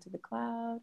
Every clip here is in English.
to the cloud.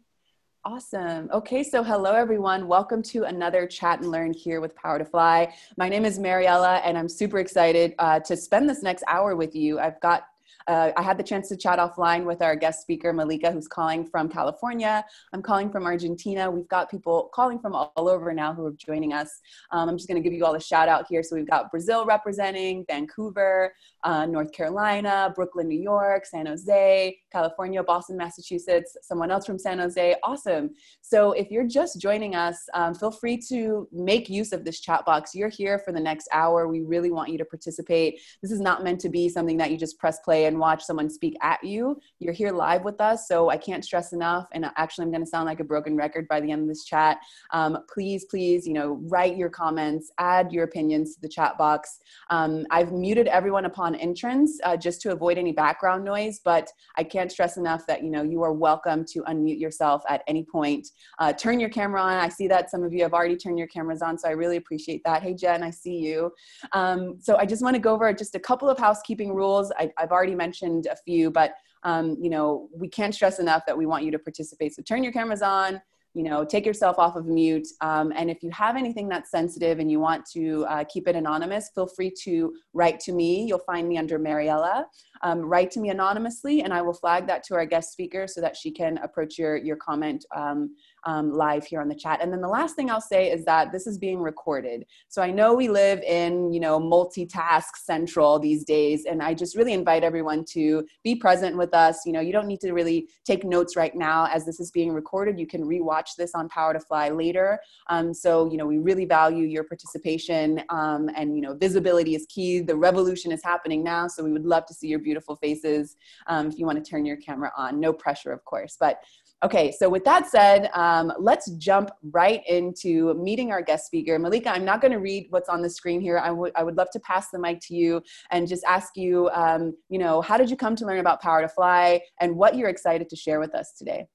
Awesome. Okay, so hello everyone. Welcome to another chat and learn here with Power to Fly. My name is Mariella, and I'm super excited uh, to spend this next hour with you. I've got uh, I had the chance to chat offline with our guest speaker, Malika, who's calling from California. I'm calling from Argentina. We've got people calling from all, over now who are joining us. Um, I'm just going to give you all a shout out here. So we've got Brazil representing, Vancouver, uh, North Carolina, Brooklyn, New York, San Jose, California, Boston, Massachusetts, someone else from San Jose. Awesome. So if you're just joining us, um, feel free to make use of this chat box. You're here for the next hour. We really want you to participate. This is not meant to be something that you just press play and watch someone speak at you. You're here live with us, so I can't stress enough. And actually, I'm going to sound like a broken record by the end of this chat. Um, please, please, you know, write your comments, add your opinions to the chat box. Um, I've muted everyone upon entrance uh, just to avoid any background noise, but I can't stress enough that you know you are welcome to unmute yourself at any point. Uh, turn your camera on. I see that some of you have already turned your cameras on, so I really appreciate that. Hey Jen, I see you. Um, so I just want to go over just a couple of housekeeping rules. I, I've already mentioned a few, but um, you know, we can't stress enough that we want you to participate. So turn your cameras on, you know, take yourself off of mute. Um, and if you have anything that's sensitive and you want to uh, keep it anonymous, feel free to write to me. You'll find me under Mariella. Um, write to me anonymously, and I will flag that to our guest speaker so that she can approach your, your comment um, um, live here on the chat. And then the last thing I'll say is that this is being recorded. So I know we live in, you know, multitask central these days, and I just really invite everyone to be present with us. You know, you don't need to really take notes right now as this is being recorded. You can rewatch this on Power to Fly later. Um, so, you know, we really value your participation um, and, you know, visibility is key. The revolution is happening now, so we would love to see your beautiful faces um, if you want to turn your camera on. No pressure, of course. But Okay, so with that said, um, let's jump right into meeting our guest speaker. Malika, I'm not going to read what's on the screen here. I would I would love to pass the mic to you and just ask you, um, you know, how did you come to learn about Power to Fly and what you're excited to share with us today?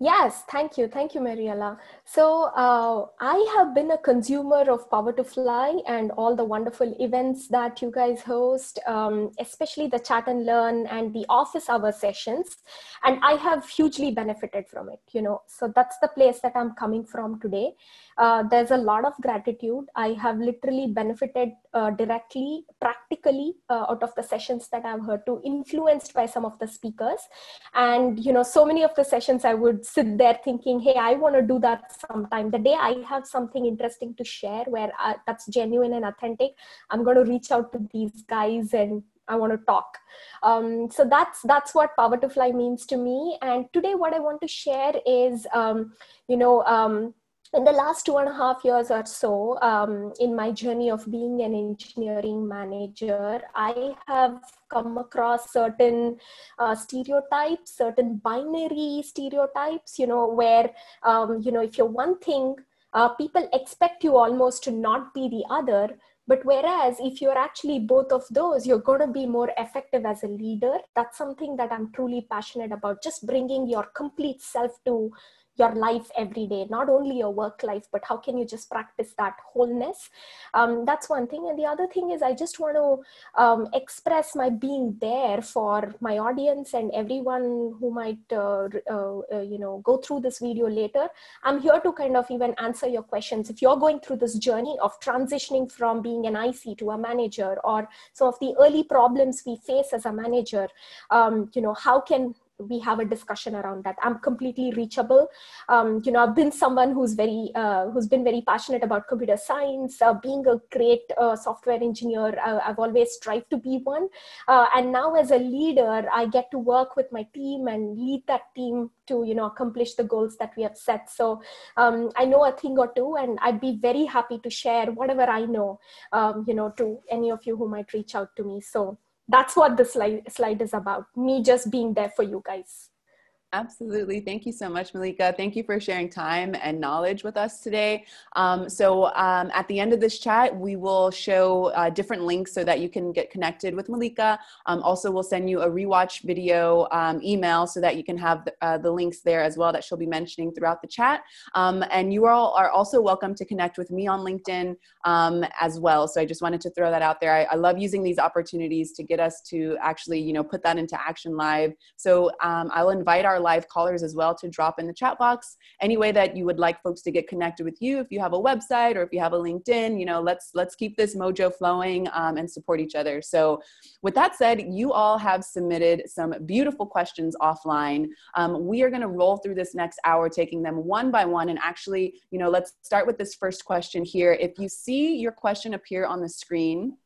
Yes, thank you. Thank you, Mariella. So, uh, I have been a consumer of Power to Fly and all the wonderful events that you guys host, um, especially the chat and learn and the office hour sessions. And I have hugely benefited from it, you know. So, that's the place that I'm coming from today. Uh, there's a lot of gratitude. I have literally benefited uh, directly, practically uh, out of the sessions that I've heard to, influenced by some of the speakers. And, you know, so many of the sessions I would sit there thinking, hey, I want to do that sometime. The day I have something interesting to share where I, uh, that's genuine and authentic, I'm going to reach out to these guys and I want to talk. Um, so that's that's what Power to Fly means to me. And today, what I want to share is, um, you know, um, in the last two and a half years or so, um, in my journey of being an engineering manager, I have come across certain uh, stereotypes, certain binary stereotypes, you know, where, um, you know, if you're one thing, uh, people expect you almost to not be the other. But whereas if you're actually both of those, you're going to be more effective as a leader. That's something that I'm truly passionate about, just bringing your complete self to your life every day not only your work life but how can you just practice that wholeness? Um, that's one thing. And the other thing is i just want to um, express my being there for my audience and everyone who might uh, uh, uh, you know go through this video later. I'm here to kind of even answer your questions. If you're going through this journey of transitioning from being an ic to a manager or some of the early problems we face as a manager um, you know how can we have a discussion around that. I'm completely reachable. Um, you know i've been someone who's very uh, who's been very passionate about computer science uh, being a great uh, software engineer uh, i've always strived to be one. Uh, and now as a leader i get to work with my team and lead that team to you know accomplish the goals that we have set. So um, i know a thing or two and i'd be very happy to share whatever i know um, you know to any of you who might reach out to me. So that's what the slide, slide is about me just being there for you guys Absolutely. Thank you so much, Malika. Thank you for sharing time and knowledge with us today. Um, so, um, at the end of this chat, we will show uh, different links so that you can get connected with Malika. Um, also, we'll send you a rewatch video um, email so that you can have the, uh, the, links there as well that she'll be mentioning throughout the chat. Um, and you all are also welcome to connect with me on LinkedIn um, as well. So, I just wanted to throw that out there. I, I, love using these opportunities to get us to actually, you know, put that into action live. So, I will invite our our live callers as well to drop in the chat box any way that you would like folks to get connected with you. If you have a website or if you have a LinkedIn, you know, let's let's keep this mojo flowing um, and support each other. So, with that said, you all have submitted some beautiful questions offline. Um, we are going to roll through this next hour, taking them one by one, and actually, you know, let's start with this first question here. If you see your question appear on the screen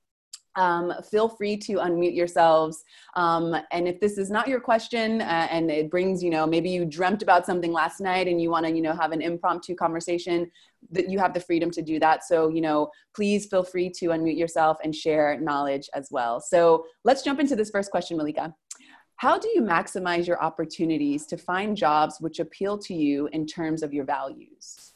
um, feel free to unmute yourselves. Um, and if this is not your question uh, and it brings, you know, maybe you dreamt about something last night and you want to, you know, have an impromptu conversation, that you have the freedom to do that. So, you know, please feel free to unmute yourself and share knowledge as well. So let's jump into this first question, Malika. How do you maximize your opportunities to find jobs which appeal to you in terms of your values?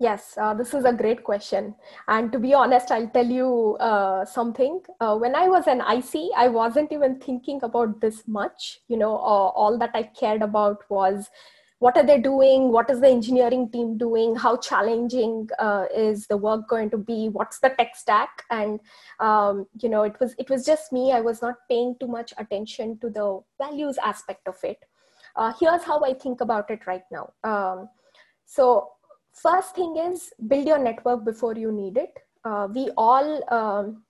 Yes, uh, this is a great question. And to be honest, I'll tell you uh, something. Uh, when I was an IC, I wasn't even thinking about this much. You know, all that I cared about was what are they doing? What is the engineering team doing? How challenging uh, is the work going to be? What's the tech stack? And um, you know, it was it was just me. I was not paying too much attention to the values aspect of it. Uh, here's how I think about it right now. Um, so first thing is build your network before you need it. Uh, we all um,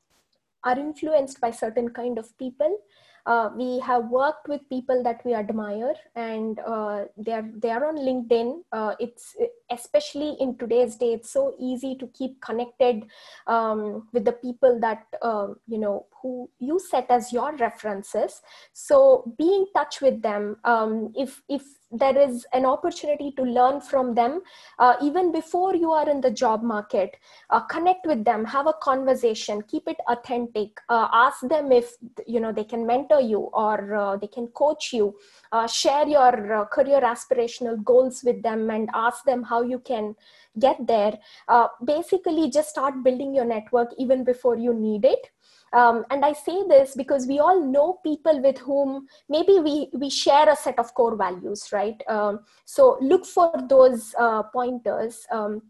are influenced by certain kind of people. Uh, we have worked with people that we admire and uh, they're they are on linkedin. Uh, it's especially in today's day it's so easy to keep connected um, with the people that um, you know who you set as your references. So be in touch with them. Um, if if there is an opportunity to learn from them uh, even before you are in the job market uh, connect with them have a conversation keep it authentic uh, ask them if you know they can mentor you or uh, they can coach you. Uh, share your uh, career aspirational goals with them and ask them how you can get there. Basically just start building your network even before you need it. Um, and i say this because we all know people with whom maybe we we share a set of core values right? Um, so look for those uh, pointers. Um,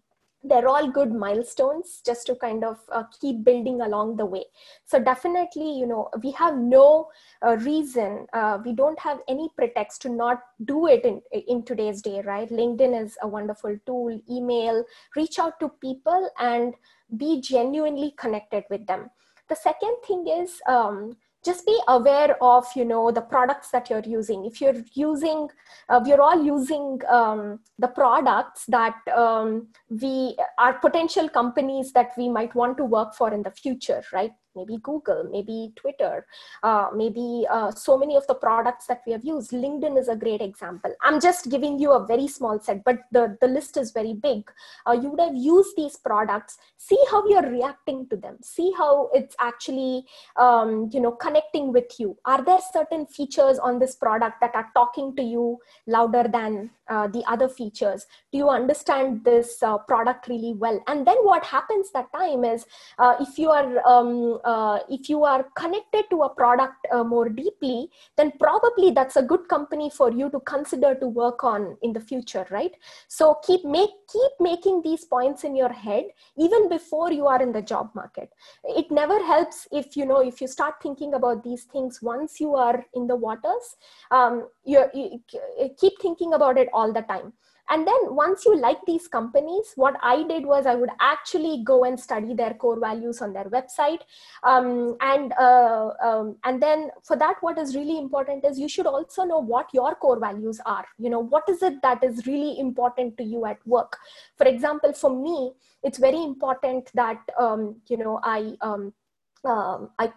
they're all good milestones just to kind of uh, keep building along the way. So definitely you know we have no uh, reason uh, we don't have any pretext to not do it in in today's day right? Linkedin is a wonderful tool email reach out to people and be genuinely connected with them. The second thing is um, just be aware of you know the products that you're using. If you're using uh, we're all using um, the products that um, we are potential companies that we might want to work for in the future right maybe Google, maybe Twitter, uh, maybe uh, so many of the products that we have used. LinkedIn is a great example. I'm just giving you a very small set, but the, the list is very big. Uh, you would have used these products, see how you're reacting to them, see how it's actually, um, you know, connecting with you. Are there certain features on this product that are talking to you louder than uh, the other features? Do you understand this uh, product really well? And then what happens that time is uh, if you are um, uh, if you are connected to a product uh, more deeply, then probably that's a good company for you to consider to work on in the future, right? So keep make keep making these points in your head even before you are in the job market. It never helps if you know if you start thinking about these things once you are in the waters. Um, you keep thinking about it all the time. And then once you like these companies what i did was i would actually go and study their core values on their website. Um, and uh, um, and then for that what is really important is you should also know what your core values are. You know what is it that is really important to you at work? For example for me it's very important that um, you know i um, um, I,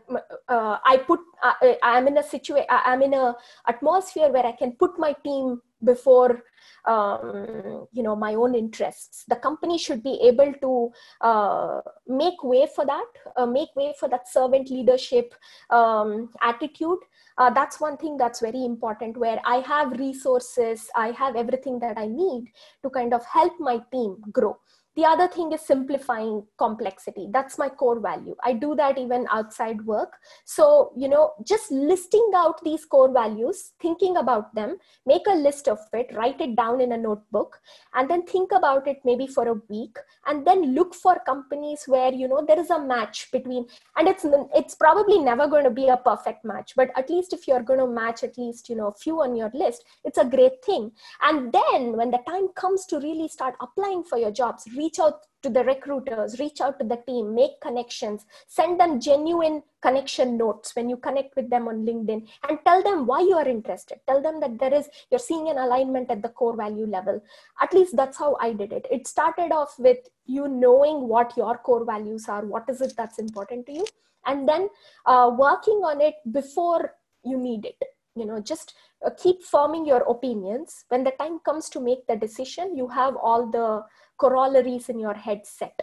uh, I put uh, I'm in a situation I'm in a atmosphere where I can put my team before um, you know my own interests. The company should be able to uh, make way for that uh, make way for that servant leadership um, attitude. Uh, that's one thing that's very important where i have resources i have everything that i need to kind of help my team grow the other thing is simplifying complexity. That's my core value. I do that even outside work. So you know just listing out these core values thinking about them make a list of it write it down in a notebook and then think about it maybe for a week and then look for companies where you know there is a match between and it's it's probably never going to be a perfect match but at least if you're going to match at least you know a few on your list it's a great thing. And then when the time comes to really start applying for your jobs reach out to the recruiters reach out to the team make connections send them genuine connection notes when you connect with them on linkedin and tell them why you are interested. Tell them that there is you're seeing an alignment at the core value level. At least that's how i did it. It started off with you knowing what your core values are what is it that's important to you and then uh, working on it before you need it. You know just uh, keep forming your opinions. When the time comes to make the decision you have all the corollaries in your headset.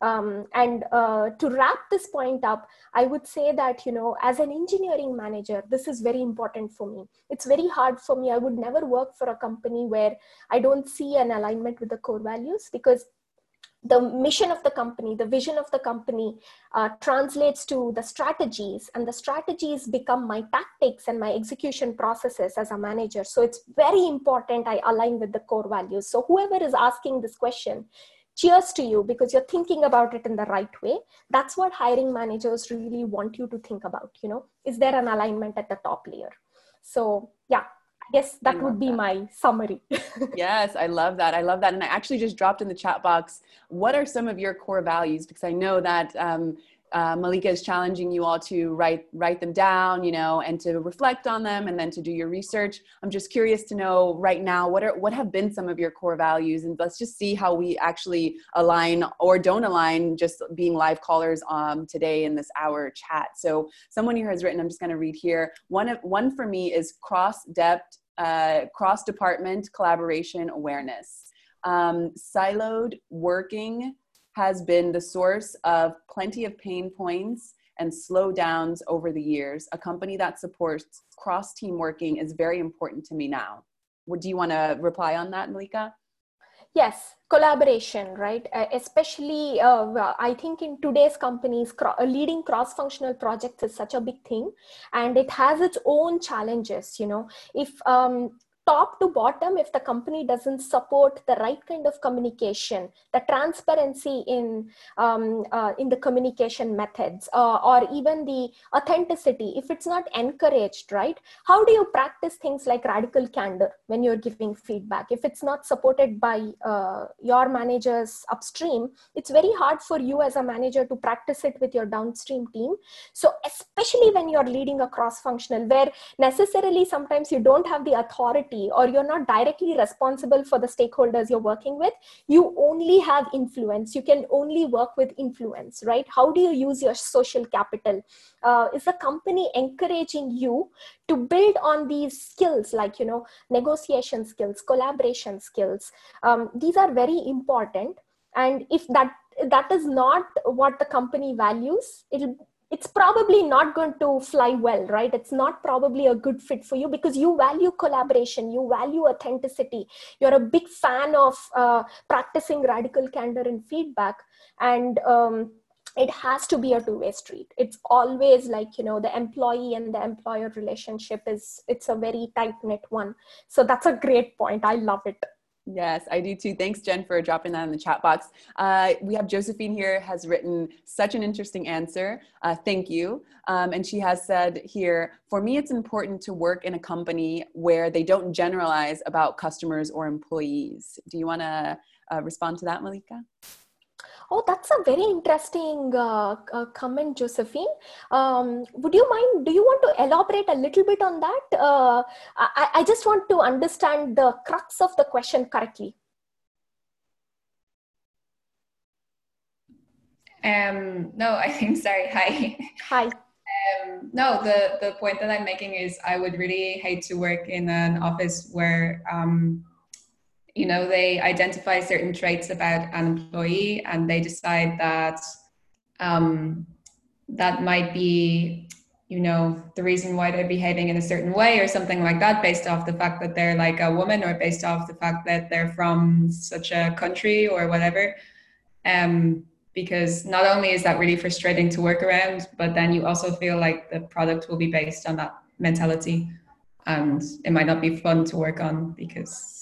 um, and uh, to wrap this point up i would say that you know as an engineering manager this is very important for me it's very hard for me i would never work for a company where i don't see an alignment with the core values because the mission of the company, the vision of the company uh, translates to the strategies, and the strategies become my tactics and my execution processes as a manager. So it's very important I align with the core values. So whoever is asking this question, cheers to you because you're thinking about it in the right way. That's what hiring managers really want you to think about. You know, is there an alignment at the top layer? So yeah, Yes, that would be that. my summary. yes, I love that. I love that. And I actually just dropped in the chat box what are some of your core values? Because I know that um, uh, Malika is challenging you all to write write them down, you know, and to reflect on them, and then to do your research. I'm just curious to know right now what are what have been some of your core values, and let's just see how we actually align or don't align. Just being live callers um, today in this hour chat. So someone here has written. I'm just going to read here. One of one for me is cross depth, uh, cross department collaboration awareness. Um, siloed working has been the source of plenty of pain points and slowdowns over the years. A company that supports cross team working is very important to me now. Would do you want to reply on that, Malika? Yes, collaboration, right? Uh, especially, uh, I think in today's companies, cro- leading cross functional projects is such a big thing and it has its own challenges. You know, if um, top to bottom if the company doesn't support the right kind of communication the transparency in um, uh, in the communication methods uh, or even the authenticity if it's not encouraged right? How do you practice things like radical candor when you're giving feedback? If it's not supported by uh, your managers upstream it's very hard for you as a manager to practice it with your downstream team. So especially when you're leading a cross functional where necessarily sometimes you don't have the authority or you're not directly responsible for the stakeholders you're working with you only have influence. You can only work with influence right? How do you use your social capital? Uh, is the company encouraging you to build on these skills like you know negotiation skills collaboration skills? Um, these are very important. And if that that is not what the company values it'll it's probably not going to fly well, right? It's not probably a good fit for you because you value collaboration, you value authenticity. You're a big fan of uh, practicing radical candor and feedback. And um, it has to be a two-way street it's always like you know the employee and the employer relationship is it's a very tight knit one so that's a great point i love it Yes, I do too. Thanks, Jen, for dropping that in the chat box. Uh, we have Josephine here has written such an interesting answer. Uh, thank you. Um, and she has said here, for me, it's important to work in a company where they don't generalize about customers or employees. Do you want to uh, respond to that, Malika? Oh, that's a very interesting uh, uh, comment, Josephine. Um, would you mind? Do you want to elaborate a little bit on that? Uh, I, I just want to understand the crux of the question correctly. Um, no, I think, sorry, hi. Hi. Um, no, the, the point that I'm making is I would really hate to work in an office where um, you know they identify certain traits about an employee and they decide that um, that might be you know the reason why they're behaving in a certain way or something like that based off the fact that they're like a woman or based off the fact that they're from such a country or whatever. Um, because not only is that really frustrating to work around, but then you also feel like the product will be based on that mentality. And it might not be fun to work on because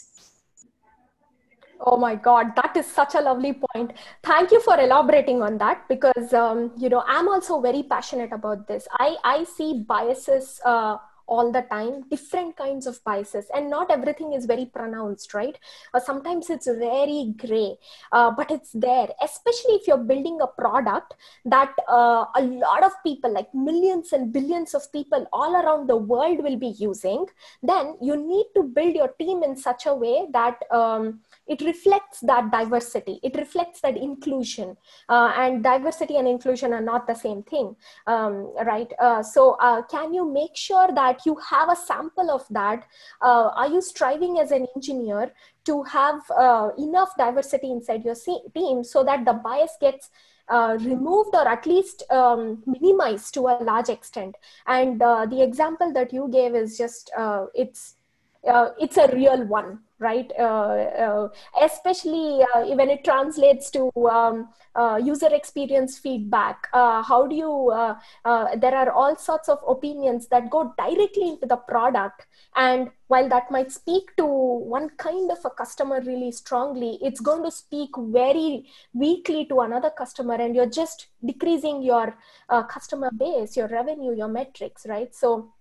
Oh my God, that is such a lovely point. Thank you for elaborating on that because um, you know I'm also very passionate about this. I I see biases uh, all the time different kinds of biases. And not everything is very pronounced right? Uh, sometimes it's very gray uh, but it's there. Especially if you're building a product that uh, a lot of people like millions and billions of people all around the world will be using then you need to build your team in such a way that um, it reflects that diversity. It reflects that inclusion. Uh, and diversity and inclusion are not the same thing um, right? Uh, so uh, can you make sure that you have a sample of that. Uh, are you striving as an engineer to have uh, enough diversity inside your team so that the bias gets uh, removed or at least um, minimized to a large extent? And the example that you gave is just it's uh, it's a real one right? Uh, uh, especially uh, when it translates to um, uh, user experience feedback. Uh, how do you there are all sorts of opinions that go directly into the product. And while that might speak to one kind of a customer really strongly it's going to speak very weakly to another customer. And you're just decreasing your customer base your revenue your metrics right? So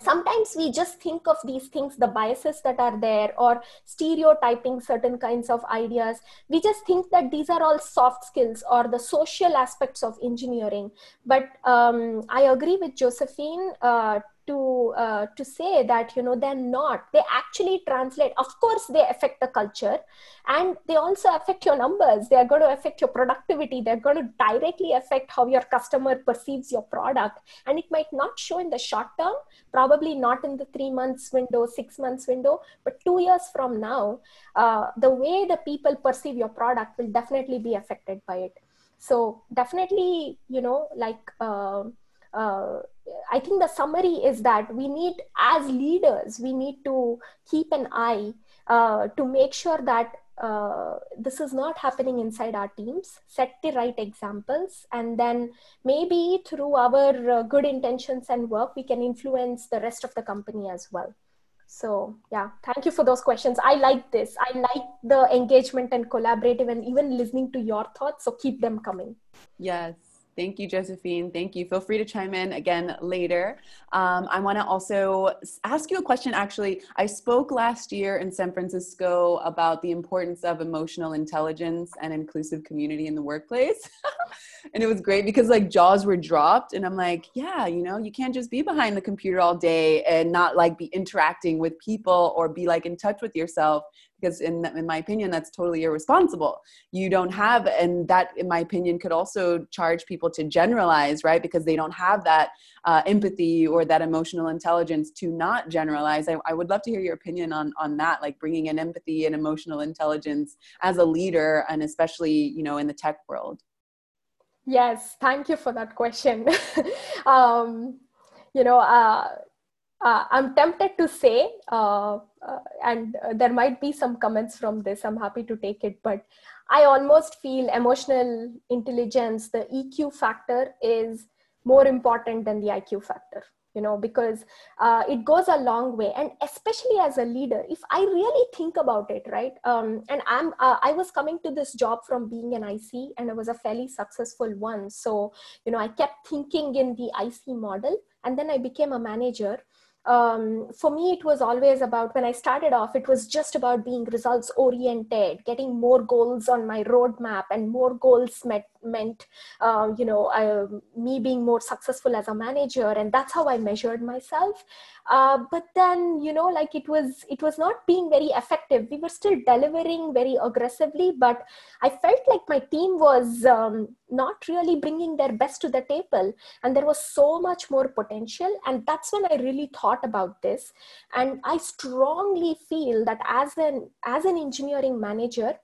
sometimes we just think of these things the biases that are there or stereotyping certain kinds of ideas. We just think that these are all soft skills or the social aspects of engineering. But um, i agree with josephine uh, to uh, to say that you know they're not. They actually translate. Of course they affect the culture and they also affect your numbers. They are going to affect your productivity. They're going to directly affect how your customer perceives your product. And it might not show in the short term probably not in the 3 months window 6 months window but 2 years from now uh, the way the people perceive your product will definitely be affected by it. So definitely you know like uh, uh, I think the summary is that we need, as leaders, we need to keep an eye uh, to make sure that uh, this is not happening inside our teams, set the right examples, and then maybe through our uh, good intentions and work, we can influence the rest of the company as well. So, yeah, thank you for those questions. I like this. I like the engagement and collaborative, and even listening to your thoughts. So, keep them coming. Yes. Thank you, Josephine. Thank you. Feel free to chime in again later. Um, I want to also ask you a question. Actually, I spoke last year in San Francisco about the importance of emotional intelligence and inclusive community in the workplace. and it was great because like jaws were dropped. And I'm like, yeah, you know, you can't just be behind the computer all day and not like be interacting with people or be like in touch with yourself because in, in my opinion that's totally irresponsible. You don't have and that in my opinion could also charge people to generalize right? Because they don't have that uh, empathy or that emotional intelligence to not generalize. I, I would love to hear your opinion on on that like bringing in empathy and emotional intelligence as a leader and especially you know in the tech world. Yes thank you for that question. Um, you know uh, uh, I'm tempted to say, uh, uh, and there might be some comments from this. I'm happy to take it, but I almost feel emotional intelligence, the EQ factor, is more important than the IQ factor. You know, because uh, it goes a long way, and especially as a leader, if I really think about it, right? Um, and I'm uh, I was coming to this job from being an IC, and it was a fairly successful one. So you know, I kept thinking in the IC model, and then I became a manager um, for me, it was always about when I started off, it was just about being results oriented, getting more goals on my roadmap, and more goals met, meant, uh, you know, me being more successful as a manager, and that's how I measured myself. Uh, but then, you know, like it was, it was not being very effective. We were still delivering very aggressively, but I felt like my team was um, not really bringing their best to the table, and there was so much more potential. And that's when I really thought about this and i strongly feel that as an as an engineering manager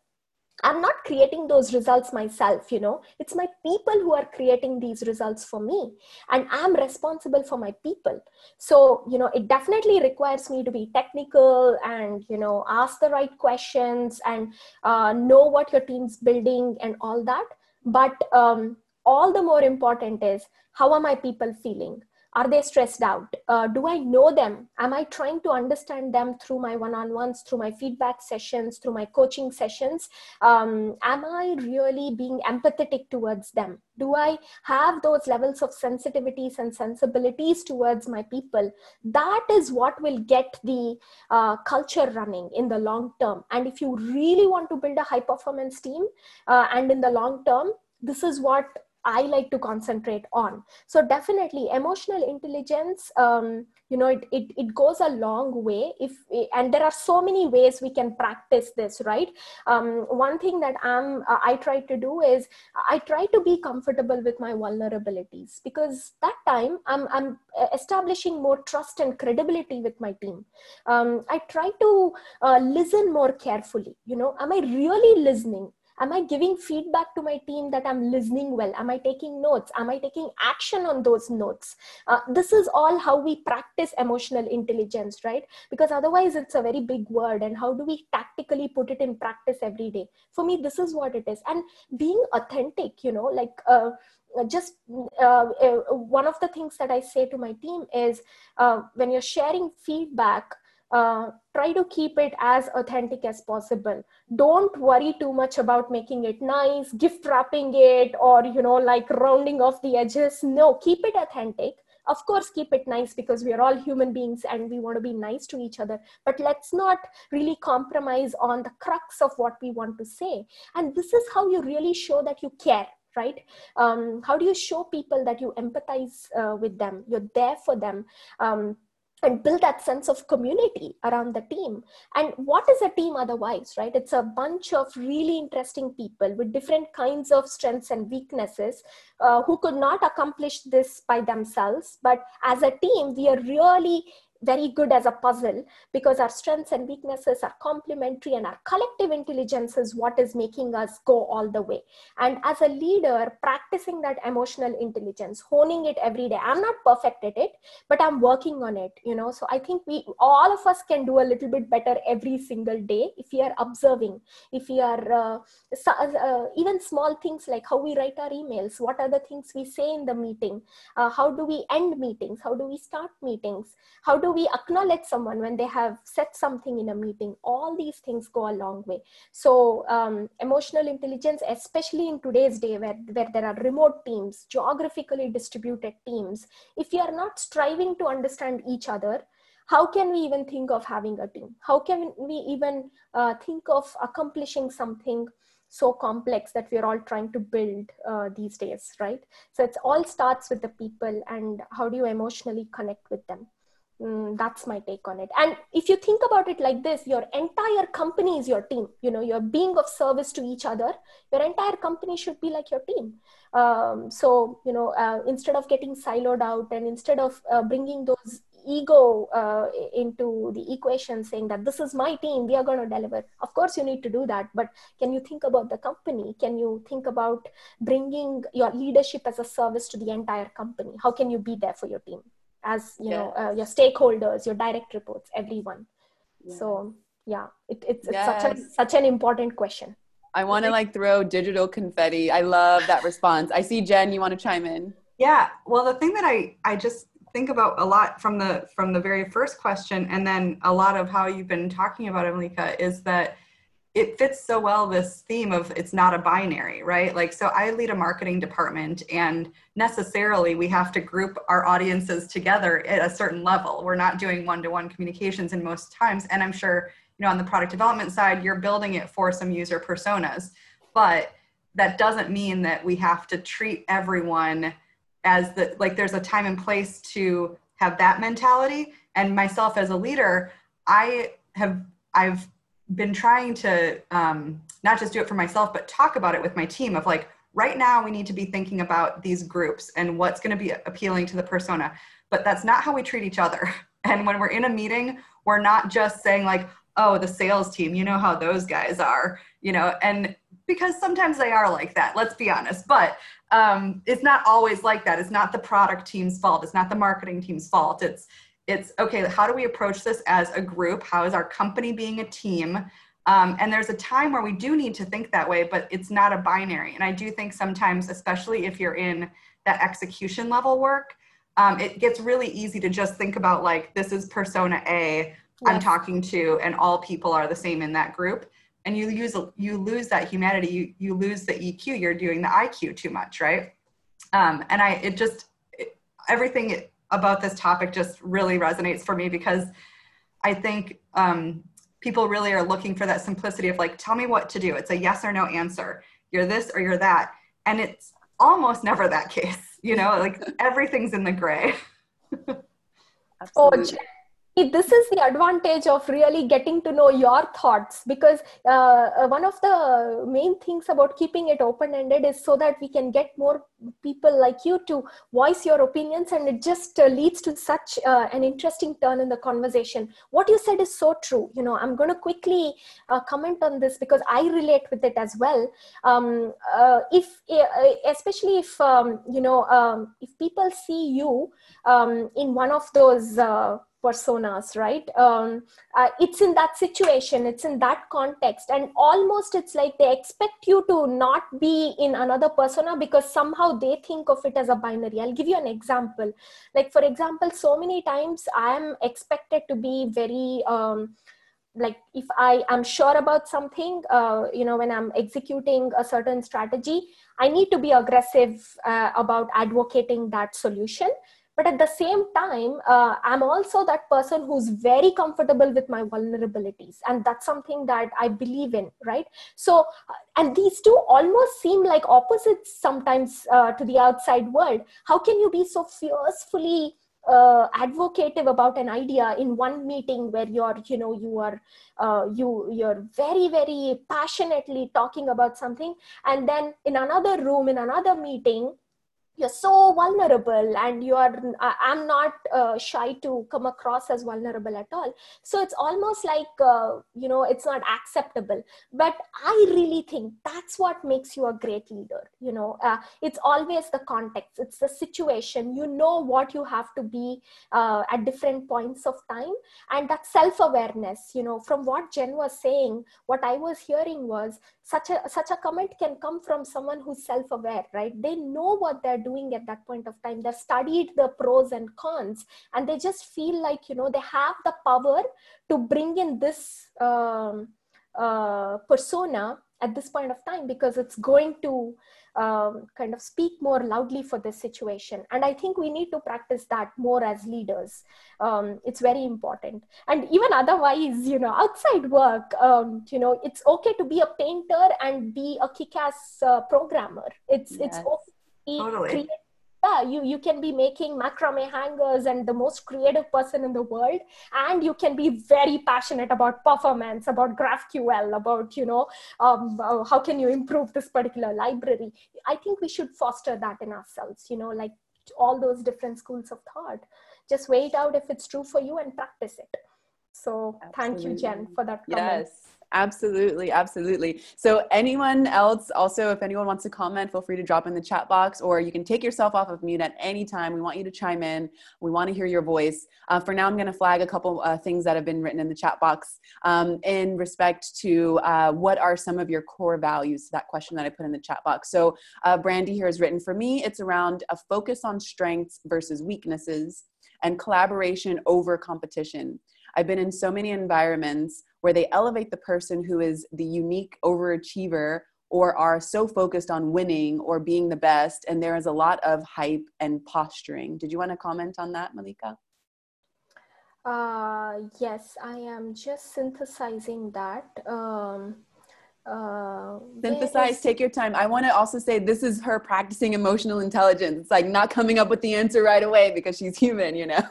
I'm not creating those results myself, you know. It's my people who are creating these results for me. And I'm responsible for my people. So, you know, it definitely requires me to be technical and, you know, ask the right questions and uh, know what your team's building and all that. But um, all the more important is how are my people feeling? Are they stressed out? Uh, do i know them? Am i trying to understand them through my one-on-ones through my feedback sessions through my coaching sessions? Um, am i really being empathetic towards them? Do i have those levels of sensitivities and sensibilities towards my people? That is what will get the uh, culture running in the long term. And if you really want to build a high performance team uh, and in the long term this is what I like to concentrate on. So definitely emotional intelligence, um, you know, it, it, it goes a long way if, and there are so many ways we can practice this, right? Um, one thing that I'm, uh, I try to do is I try to be comfortable with my vulnerabilities because that time I'm, I'm establishing more trust and credibility with my team. Um, I try to uh, listen more carefully, you know, am I really listening? Am i giving feedback to my team that i'm listening well? Am i taking notes? Am i taking action on those notes? Uh, this is all how we practice emotional intelligence right? Because otherwise it's a very big word and how do we tactically put it in practice every day? For me this is what it is. And being authentic you know like uh, just uh, uh, one of the things that i say to my team is uh, when you're sharing feedback uh, try to keep it as authentic as possible. Don't worry too much about making it nice gift wrapping it or you know like rounding off the edges. No keep it authentic. Of course keep it nice because we are all human beings and we want to be nice to each other. But let's not really compromise on the crux of what we want to say. And this is how you really show that you care right? Um, how do you show people that you empathize uh, with them? You're there for them. Um, and build that sense of community around the team. And what is a team otherwise, right? It's a bunch of really interesting people with different kinds of strengths and weaknesses uh, who could not accomplish this by themselves. But as a team, we are really very good as a puzzle because our strengths and weaknesses are complementary and our collective intelligence is what is making us go all the way. And as a leader practicing that emotional intelligence honing it every day. I'm not perfect at it but i'm working on it you know. So i think we all of us can do a little bit better every single day if we are observing if we are uh, uh, even small things like how we write our emails what are the things we say in the meeting uh, how do we end meetings how do we start meetings how do we acknowledge someone when they have said something in a meeting? All these things go a long way. So um, emotional intelligence especially in today's day where, where there are remote teams geographically distributed teams if you are not striving to understand each other how can we even think of having a team? How can we even uh, think of accomplishing something so complex that we're all trying to build uh, these days right? So it all starts with the people and how do you emotionally connect with them Mm, that's my take on it. And if you think about it like this your entire company is your team. You know you're being of service to each other. Your entire company should be like your team. Um, so you know uh, instead of getting siloed out and instead of uh, bringing those ego uh, into the equation saying that this is my team we are going to deliver. Of course you need to do that but can you think about the company? Can you think about bringing your leadership as a service to the entire company? How can you be there for your team as you yeah. know uh, your stakeholders your direct reports everyone yeah. so yeah it, it's, it's yes. such a such an important question i want to like throw digital confetti i love that response i see jen you want to chime in yeah well the thing that i i just think about a lot from the from the very first question and then a lot of how you've been talking about it malika is that it fits so well this theme of it's not a binary right? Like so i lead a marketing department and necessarily we have to group our audiences together at a certain level. We're not doing one-to-one communications in most times. And i'm sure you know on the product development side you're building it for some user personas. But that doesn't mean that we have to treat everyone as the like there's a time and place to have that mentality. And myself as a leader i have i've been trying to um, not just do it for myself, but talk about it with my team of like, right now we need to be thinking about these groups and what's going to be appealing to the persona. But that's not how we treat each other. And when we're in a meeting, we're not just saying like, oh, the sales team, you know how those guys are, you know, and because sometimes they are like that let's be honest. But um, it's not always like that. It's not the product team's fault. It's not the marketing team's fault. It's it's okay how do we approach this as a group? How is our company being a team? Um, and there's a time where we do need to think that way but it's not a binary. And i do think sometimes especially if you're in that execution level work um, it gets really easy to just think about like this is persona a am talking to and all people are the same in that group. And you use you lose that humanity you you lose the eq you're doing the iq too much right? Um, and i it just it, everything about this topic just really resonates for me because i think um, people really are looking for that simplicity of like tell me what to do. It's a yes or no answer. You're this or you're that. And it's almost never that case you know like everything's in the gray. Oh this is the advantage of really getting to know your thoughts because uh, uh, one of the main things about keeping it open ended is so that we can get more people like you to voice your opinions and it just uh, leads to such uh, an interesting turn in the conversation. What you said is so true. You know i'm going to quickly uh, comment on this because i relate with it as well. Um, uh, if especially if um, you know um, if people see you um, in one of those personas right? Um, uh, it's in that situation it's in that context and almost it's like they expect you to not be in another persona because somehow they think of it as a binary. I'll give you an example. Like for example so many times i am expected to be very um, like if i am sure about something uh, you know when i'm executing a certain strategy i need to be aggressive uh, about advocating that solution but at the same time uh, i'm also that person who's very comfortable with my vulnerabilities. And that's something that i believe in right? So uh, and these two almost seem like opposites sometimes uh, to the outside world. How can you be so fiercely uh, advocative about an idea in one meeting where you're you know you are uh, you you're very very passionately talking about something and then in another room in another meeting you're so vulnerable and you are i'm not uh, shy to come across as vulnerable at all. So it's almost like uh, you know it's not acceptable. But i really think that's what makes you a great leader you know. Uh, it's always the context. It's the situation. You know what you have to be uh, at different points of time. And that self awareness you know from what jen was saying what i was hearing was such a such a comment can come from someone who's self aware right? They know what they're doing at that point of time. They've studied the pros and cons and they just feel like you know they have the power to bring in this um, uh, persona at this point of time because it's going to um, kind of speak more loudly for this situation. And i think we need to practice that more as leaders. Um, it's very important. And even otherwise you know outside work um, you know it's okay to be a painter and be a kick-ass uh, programmer. It's yes. it's okay totally yeah you you can be making macrame hangers and the most creative person in the world and you can be very passionate about performance about graphql about you know um, uh, how can you improve this particular library i think we should foster that in ourselves you know like all those different schools of thought just wait out if it's true for you and practice it so Absolutely. thank you jen for that comment. yes Absolutely, absolutely. So, anyone else, also, if anyone wants to comment, feel free to drop in the chat box, or you can take yourself off of mute at any time. We want you to chime in. We want to hear your voice. Uh, for now, I'm going to flag a couple uh, things that have been written in the chat box um, in respect to uh, what are some of your core values. That question that I put in the chat box. So, uh, Brandy here has written for me. It's around a focus on strengths versus weaknesses and collaboration over competition. I've been in so many environments where they elevate the person who is the unique overachiever or are so focused on winning or being the best. And there is a lot of hype and posturing. Did you want to comment on that malika? Uh, yes i am just synthesizing that. Um, uh, synthesize take your time i want to also say this is her practicing emotional intelligence it's like not coming up with the answer right away because she's human you know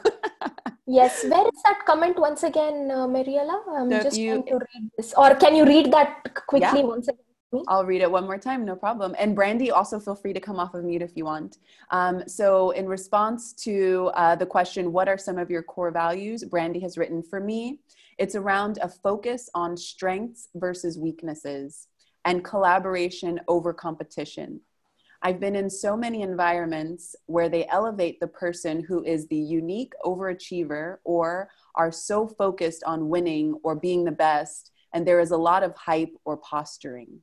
Yes, where is that comment once again, uh, Mariella? I'm so just you, to read this. Or can you read that quickly yeah. once again? I'll read it one more time, no problem. And Brandy, also feel free to come off of mute if you want. Um, so, in response to uh, the question, what are some of your core values? Brandy has written for me, it's around a focus on strengths versus weaknesses and collaboration over competition. I've been in so many environments where they elevate the person who is the unique overachiever or are so focused on winning or being the best, and there is a lot of hype or posturing.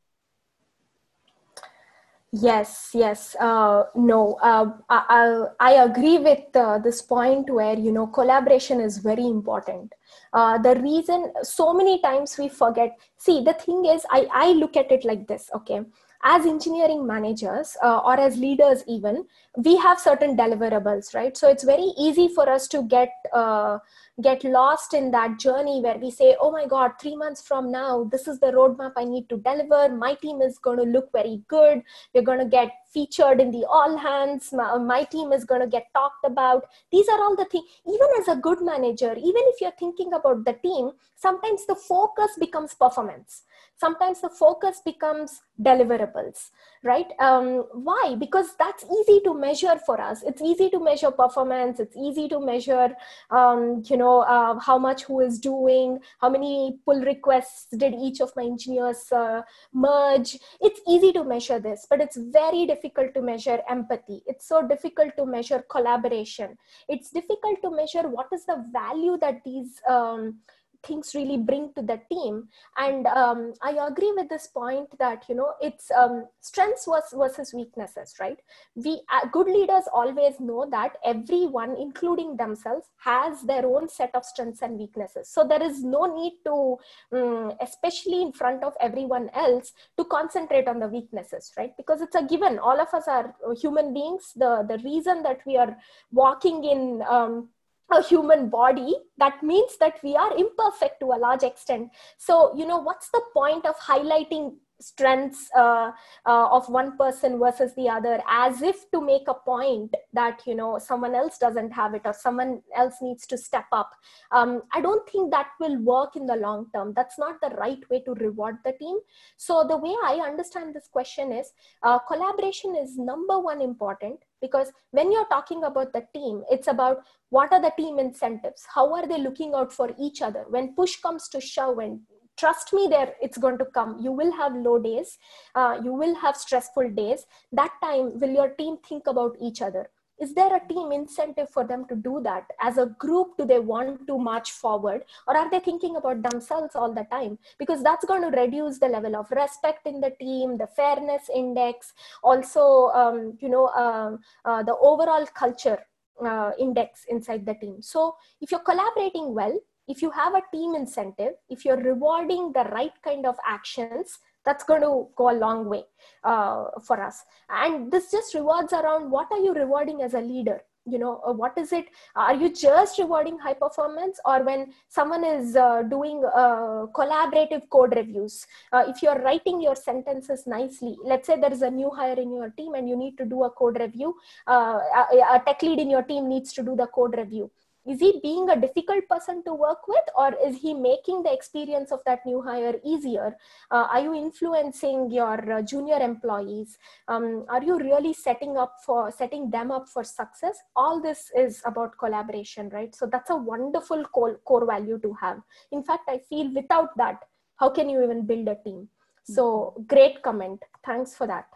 Yes, yes. Uh, no, uh, I, I, agree with uh, this point where, you know, collaboration is very important. Uh, the reason so many times we forget, see, the thing is, I, I look at it like this, okay? As engineering managers uh, or as leaders, even, we have certain deliverables, right? So it's very easy for us to get uh, get lost in that journey where we say, oh my God, three months from now, this is the roadmap I need to deliver. My team is going to look very good. We're going to get featured in the all hands. My, my team is going to get talked about. These are all the things. Even as a good manager, even if you're thinking about the team, sometimes the focus becomes performance sometimes the focus becomes deliverables right? Um, why? Because that's easy to measure for us. It's easy to measure performance. It's easy to measure um, you know uh, how much who is doing how many pull requests did each of my engineers uh, merge. It's easy to measure this but it's very difficult to measure empathy. It's so difficult to measure collaboration. It's difficult to measure what is the value that these um, things really bring to the team. And um, i agree with this point that you know it's um, strengths versus weaknesses right? We uh, good leaders always know that everyone including themselves has their own set of strengths and weaknesses. So there is no need to um, especially in front of everyone else to concentrate on the weaknesses right? Because it's a given. All of us are human beings. The the reason that we are walking in um, a human body that means that we are imperfect to a large extent. So you know what's the point of highlighting strengths uh, uh, of one person versus the other as if to make a point that you know someone else doesn't have it or someone else needs to step up? Um, i don't think that will work in the long term. That's not the right way to reward the team. So the way i understand this question is uh, collaboration is number one important because when you're talking about the team it's about what are the team incentives? How are they looking out for each other? When push comes to shove and trust me there it's going to come. You will have low days uh, you will have stressful days. That time will your team think about each other is there a team incentive for them to do that? As a group do they want to march forward? Or are they thinking about themselves all the time? Because that's going to reduce the level of respect in the team the fairness index also um, you know um, uh, the overall culture uh, index inside the team. So if you're collaborating well if you have a team incentive if you're rewarding the right kind of actions that's going to go a long way uh, for us. And this just rewards around what are you rewarding as a leader? You know uh, what is it? Are you just rewarding high performance or when someone is uh, doing uh, collaborative code reviews? Uh, if you're writing your sentences nicely let's say there is a new hire in your team and you need to do a code review uh, a, a tech lead in your team needs to do the code review is he being a difficult person to work with or is he making the experience of that new hire easier? Uh, are you influencing your uh, junior employees? Um, are you really setting up for setting them up for success? All this is about collaboration right? So that's a wonderful core, core value to have. In fact i feel without that how can you even build a team? So great comment. Thanks for that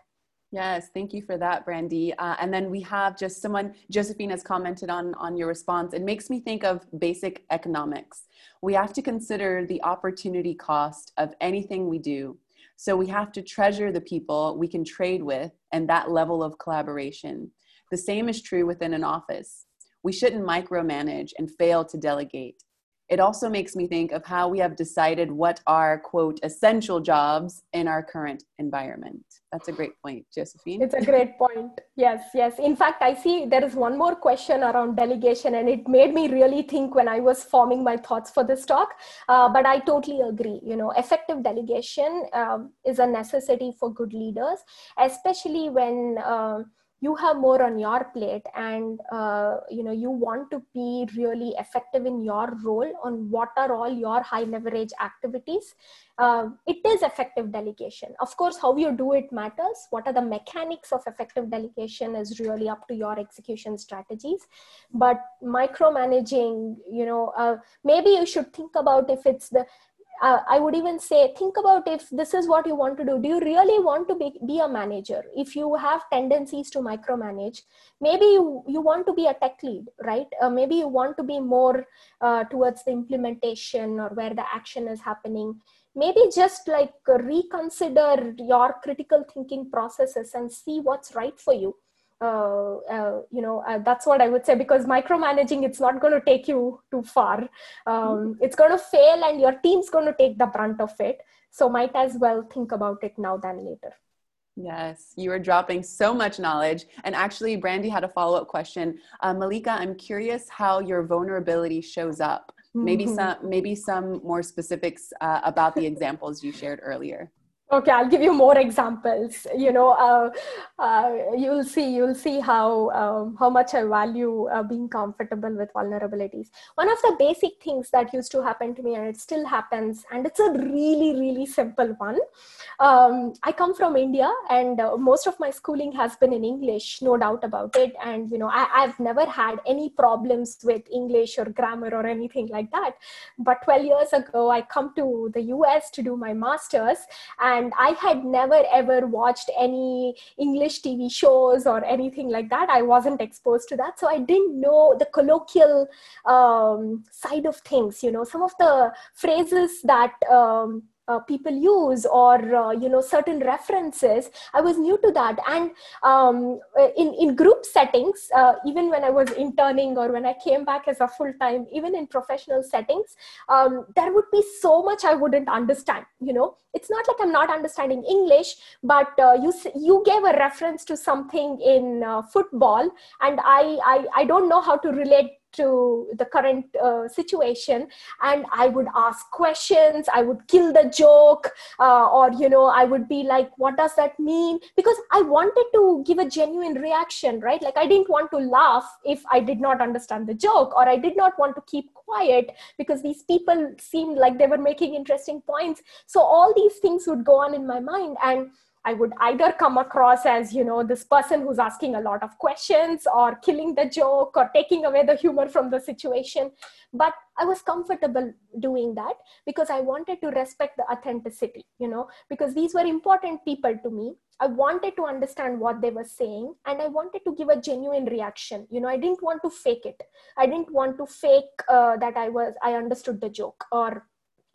Yes, thank you for that, Brandy. Uh, and then we have just someone, Josephine has commented on, on your response. It makes me think of basic economics. We have to consider the opportunity cost of anything we do. So we have to treasure the people we can trade with and that level of collaboration. The same is true within an office. We shouldn't micromanage and fail to delegate it also makes me think of how we have decided what are quote essential jobs in our current environment. That's a great point josephine. It's a great point. Yes yes. In fact i see there is one more question around delegation and it made me really think when i was forming my thoughts for this talk. Uh, but i totally agree. You know effective delegation um, is a necessity for good leaders especially when uh, you have more on your plate and uh, you know you want to be really effective in your role on what are all your high leverage activities uh, it is effective delegation. Of course how you do it matters. What are the mechanics of effective delegation is really up to your execution strategies. But micromanaging you know uh, maybe you should think about if it's the uh, I would even say, think about if this is what you want to do. Do you really want to be, be a manager? If you have tendencies to micromanage, maybe you, you want to be a tech lead, right? Uh, maybe you want to be more uh, towards the implementation or where the action is happening. Maybe just like reconsider your critical thinking processes and see what's right for you uh, uh, you know uh, that's what i would say because micromanaging it's not going to take you too far um, it's going to fail and your team's going to take the brunt of it so might as well think about it now than later Yes, you are dropping so much knowledge. And actually, Brandy had a follow up question. Uh, Malika, I'm curious how your vulnerability shows up. Maybe mm-hmm. some, maybe some more specifics uh, about the examples you shared earlier okay i'll give you more examples. You know uh, uh, you'll see you'll see how um, how much i value uh, being comfortable with vulnerabilities. One of the basic things that used to happen to me and it still happens and it's a really really simple one. Um, i come from india and uh, most of my schooling has been in english no doubt about it. And you know I, i've never had any problems with english or grammar or anything like that. But 12 years ago i come to the us to do my masters and and i had never ever watched any english tv shows or anything like that. I wasn't exposed to that. So i didn't know the colloquial um, side of things you know. Some of the phrases that um, uh, people use or uh, you know certain references i was new to that. And um, in in group settings uh, even when i was interning or when i came back as a full time even in professional settings um, there would be so much i wouldn't understand you know. It's not like i'm not understanding english but uh, you you gave a reference to something in uh, football and I, I i don't know how to relate to the current uh, situation and i would ask questions i would kill the joke uh, or you know i would be like what does that mean? Because i wanted to give a genuine reaction right? Like i didn't want to laugh if i did not understand the joke or i did not want to keep quiet because these people seemed like they were making interesting points. So all these things would go on in my mind and I would either come across as, you know, this person who's asking a lot of questions or killing the joke or taking away the humor from the situation. But I was comfortable doing that because I wanted to respect the authenticity, you know, because these were important people to me. I wanted to understand what they were saying and I wanted to give a genuine reaction. You know, I didn't want to fake it. I didn't want to fake uh, that I was, I understood the joke or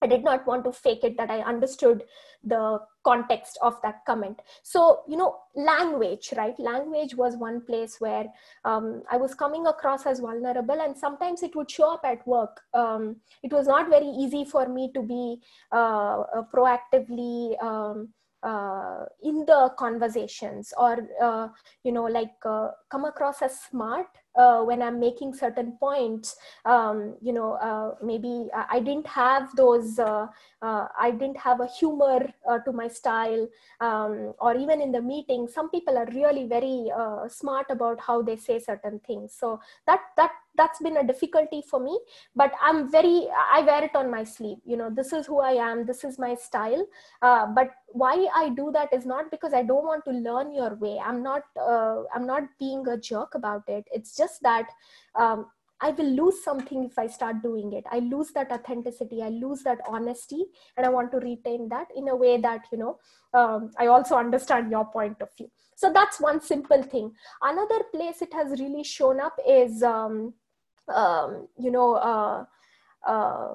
I did not want to fake it that I understood the context of that comment. So, you know, language, right? Language was one place where um, I was coming across as vulnerable, and sometimes it would show up at work. Um, it was not very easy for me to be uh, proactively. Um, uh, in the conversations or uh, you know like uh, come across as smart uh, when i'm making certain points um, you know uh, maybe i didn't have those uh, i didn't have a humor to my style um, or even in the meeting some people are really very smart about how they say certain things. So that that that's been a difficulty for me but i'm very i wear it on my sleeve you know this is who i am this is my style uh, but why i do that is not because i don't want to learn your way i'm not uh, i'm not being a jerk about it it's just that um, I will lose something if I start doing it. I lose that authenticity. I lose that honesty, and I want to retain that in a way that you know. Um, I also understand your point of view. So that's one simple thing. Another place it has really shown up is um, um, you know, uh, uh,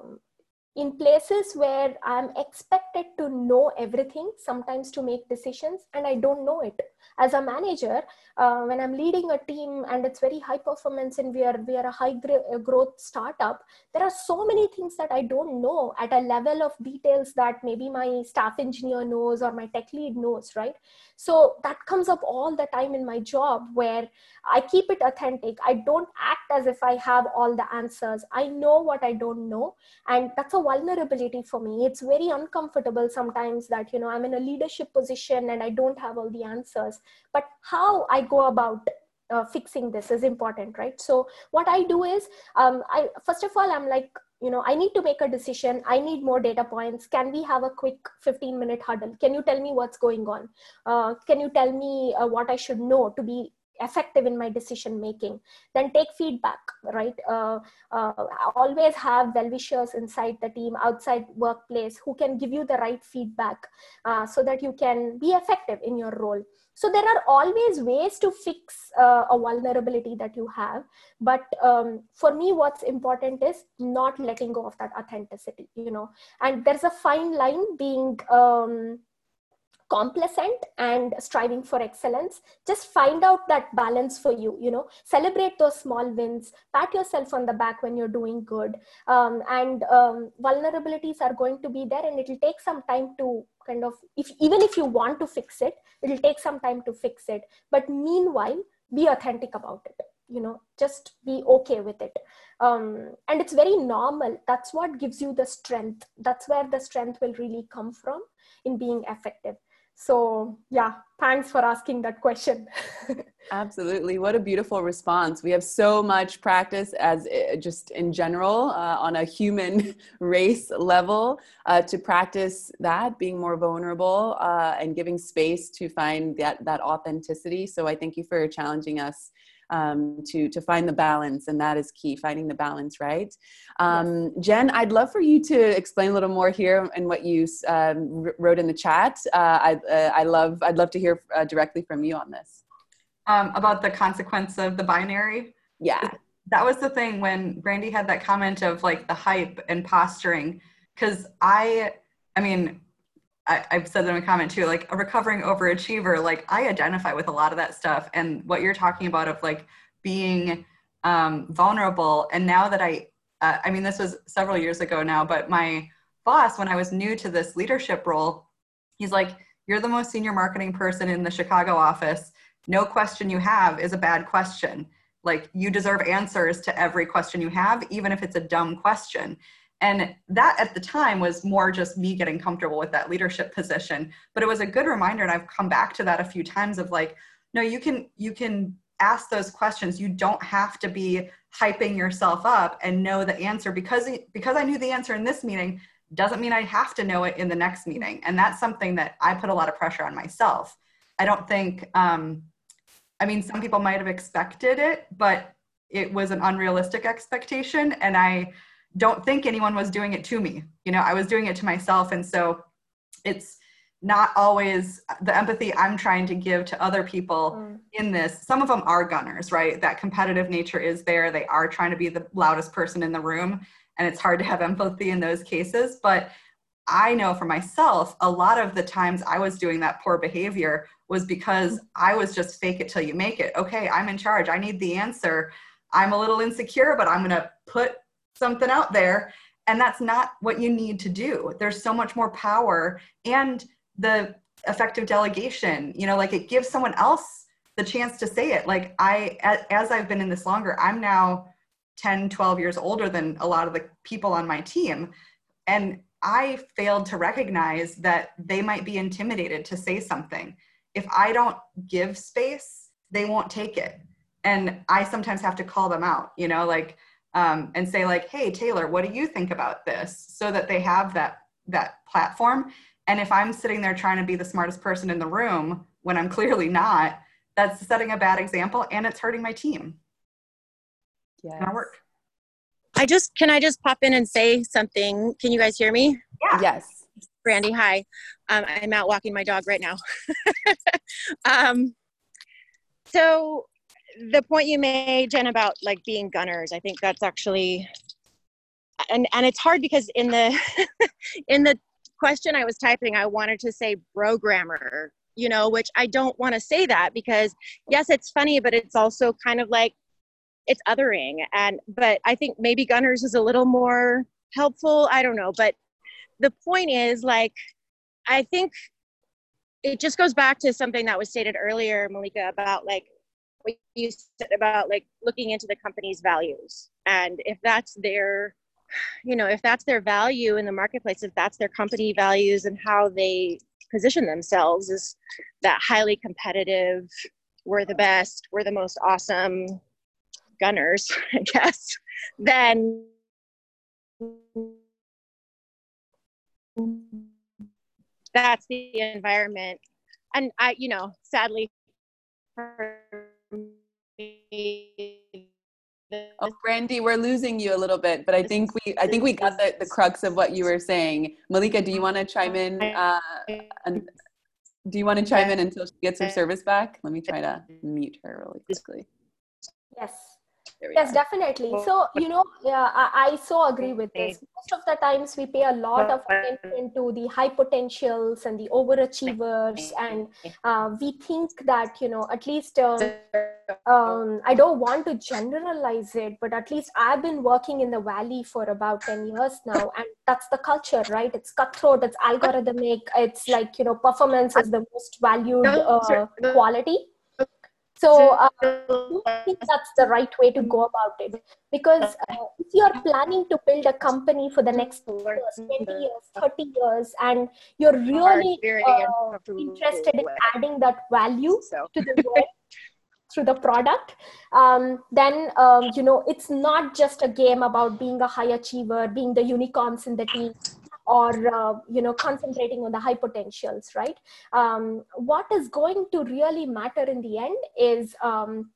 in places where I'm expected to know everything, sometimes to make decisions, and I don't know it as a manager uh, when i'm leading a team and it's very high performance and we are we are a high uh, growth startup there are so many things that i don't know at a level of details that maybe my staff engineer knows or my tech lead knows right? So that comes up all the time in my job where i keep it authentic. I don't act as if i have all the answers. I know what i don't know and that's a vulnerability for me. It's very uncomfortable sometimes that you know i'm in a leadership position and i don't have all the answers but how i go about uh, fixing this is important right? So what i do is um, i first of all i'm like you know i need to make a decision. I need more data points. Can we have a quick 15 minute huddle? Can you tell me what's going on? Uh, can you tell me uh, what i should know to be effective in my decision making then take feedback right? Uh, uh, always have well wishers inside the team outside workplace who can give you the right feedback uh, so that you can be effective in your role. So there are always ways to fix uh, a vulnerability that you have but um, for me what's important is not letting go of that authenticity you know? And there's a fine line being um, complacent and striving for excellence. Just find out that balance for you you know. Celebrate those small wins. Pat yourself on the back when you're doing good. Um, and um, vulnerabilities are going to be there and it will take some time to kind of if even if you want to fix it it'll take some time to fix it. But meanwhile be authentic about it you know. Just be okay with it. Um, and it's very normal. That's what gives you the strength. That's where the strength will really come from in being effective so, yeah, thanks for asking that question. Absolutely. What a beautiful response. We have so much practice as eh, just in general uh, on a human race level uh, to practice that, being more vulnerable uh, and giving space to find that, that authenticity. So I thank you for challenging us um, to to find the balance, and that is key. Finding the balance, right? Um, yes. Jen, I'd love for you to explain a little more here and what you um, wrote in the chat. Uh, I uh, I love I'd love to hear uh, directly from you on this. Um, about the consequence of the binary. Yeah, that was the thing when Brandy had that comment of like the hype and posturing, because I I mean I, have said in a comment too, like a recovering overachiever, like I identify with a lot of that stuff. And what you're talking about of like being um, vulnerable. And now that I, uh, I mean, this was several years ago now, but my boss, when I was new to this leadership role, he's like, You're the most senior marketing person in the Chicago office. No question you have is a bad question. Like, you deserve answers to every question you have, even if it's a dumb question. And that at the time was more just me getting comfortable with that leadership position. But it was a good reminder, and I've come back to that a few times of like, no, you can you can ask those questions. You don't have to be hyping yourself up and know the answer because because I knew the answer in this meeting doesn't mean I have to know it in the next meeting. And that's something that I put a lot of pressure on myself. I don't think um, I mean some people might have expected it, but it was an unrealistic expectation and I don't think anyone was doing it to me. You know, I was doing it to myself. And so it's not always the empathy I'm trying to give to other people mm. in this. Some of them are gunners, right? That competitive nature is there. They are trying to be the loudest person in the room. And it's hard to have empathy in those cases. But I know for myself, a lot of the times I was doing that poor behavior was because I was just fake it till you make it. Okay, I'm in charge. I need the answer. I'm a little insecure, but I'm going to put something out there and that's not what you need to do. There's so much more power and the effective delegation you know like it gives someone else the chance to say it. Like i as i've been in this longer i'm now 10 12 years older than a lot of the people on my team and i failed to recognize that they might be intimidated to say something. If i don't give space they won't take it and i sometimes have to call them out you know like um, and say like hey taylor what do you think about this? So that they have that that platform. And if i'm sitting there trying to be the smartest person in the room when i'm clearly not that's setting a bad example and it's hurting my team. Yeah our work. I just can i just pop in and say something? Can you guys hear me? Yeah. yes. Brandy hi. Um, i'm out walking my dog right now. Um, so the point you made, Jen, about like being gunners, I think that's actually, and and it's hard because in the in the question I was typing, I wanted to say programmer, you know, which I don't want to say that because yes, it's funny, but it's also kind of like it's othering, and but I think maybe gunners is a little more helpful. I don't know, but the point is like, I think it just goes back to something that was stated earlier, Malika, about like what you said about like looking into the company's values. And if that's their you know if that's their value in the marketplace if that's their company values and how they position themselves is that highly competitive we're the best we're the most awesome gunners i guess then that's the environment. And i you know sadly for Oh, Brandy, we're losing you a little bit, but I think we I think we got the, the crux of what you were saying. Malika, do you want to chime in? Uh, do you want to chime in until she gets her service back? Let me try to mute her really quickly. Yes yes definitely. So you know yeah, I, I, so agree with this. Most of the times we pay a lot of attention to the high potentials and the overachievers and uh, we think that you know at least um, um, i don't want to generalize it but at least i've been working in the valley for about 10 years now and that's the culture right? It's cutthroat it's algorithmic it's like you know performance is the most valued uh, quality so uh, I think that's the right way to go about it. Because uh, if you're planning to build a company for the next years, 20 years, 30 years, and you're really uh, interested in adding that value to the world, through the product um, then um, you know it's not just a game about being a high achiever being the unicorns in the team or uh, you know concentrating on the high potentials right? Um, what is going to really matter in the end is um,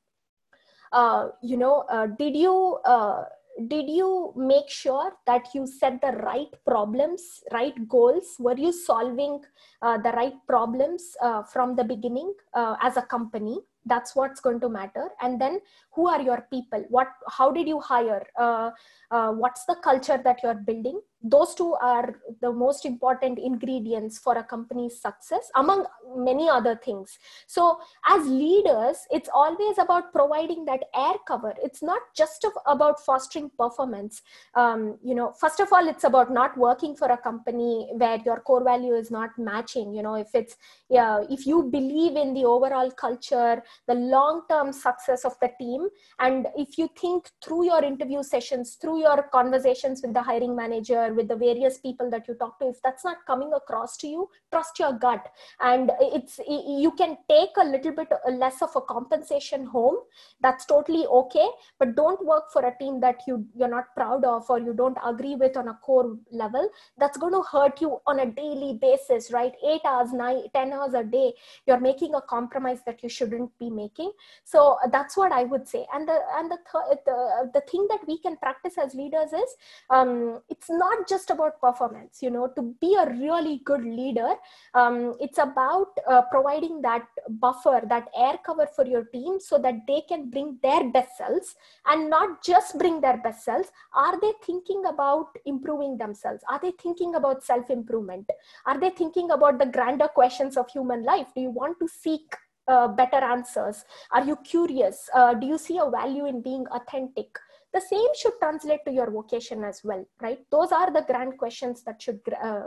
uh, you know uh, did you uh, did you make sure that you set the right problems right goals? Were you solving uh, the right problems uh, from the beginning as a company? That's what's going to matter. And then who are your people? What how did you hire? Uh, uh, what's the culture that you're building those two are the most important ingredients for a company's success among many other things. So as leaders it's always about providing that air cover. It's not just about fostering performance. Um, you know first of all it's about not working for a company where your core value is not matching. You know if it's yeah if you believe in the overall culture the long term success of the team and if you think through your interview sessions through your conversations with the hiring manager with the various people that you talk to if that's not coming across to you trust your gut. And it's you can take a little bit less of a compensation home. That's totally okay. But don't work for a team that you you're not proud of or you don't agree with on a core level. That's going to hurt you on a daily basis right? 8 hours 9 10 hours a day you're making a compromise that you shouldn't be making. So that's what i would say. And the and the th- the, the thing that we can practice as leaders is um, it's not just about performance you know to be a really good leader um, it's about uh, providing that buffer that air cover for your team so that they can bring their best selves and not just bring their best selves. Are they thinking about improving themselves? Are they thinking about self improvement are they thinking about the grander questions of human life? Do you want to seek uh, better answers? Are you curious? Uh, do you see a value in being authentic the same should translate to your vocation as well right? Those are the grand questions that should uh,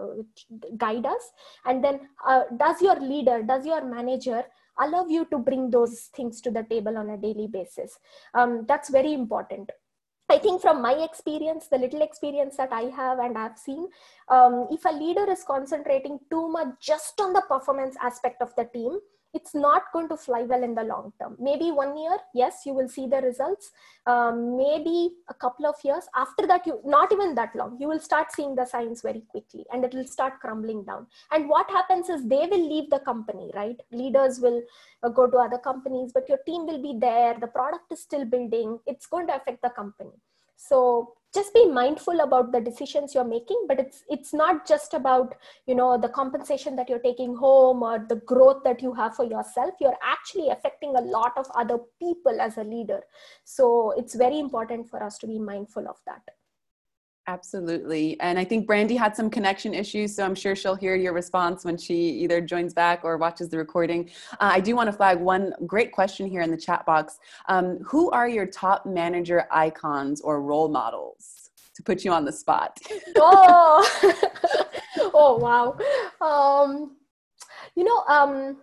guide us. And then uh, does your leader does your manager allow you to bring those things to the table on a daily basis? Um, that's very important. I think from my experience, the little experience that I have and I've seen, um, if a leader is concentrating too much just on the performance aspect of the team, it's not going to fly well in the long term. Maybe one year, yes, you will see the results. Um, maybe a couple of years after that, you not even that long, you will start seeing the signs very quickly, and it will start crumbling down. And what happens is they will leave the company, right? Leaders will uh, go to other companies, but your team will be there. The product is still building. It's going to affect the company. So just be mindful about the decisions you're making but it's it's not just about you know the compensation that you're taking home or the growth that you have for yourself. You're actually affecting a lot of other people as a leader. So it's very important for us to be mindful of that Absolutely. And I think Brandy had some connection issues, so I'm sure she'll hear your response when she either joins back or watches the recording. Uh, I do want to flag one great question here in the chat box. Um, who are your top manager icons or role models? To put you on the spot. oh, oh wow. Um, you know, um,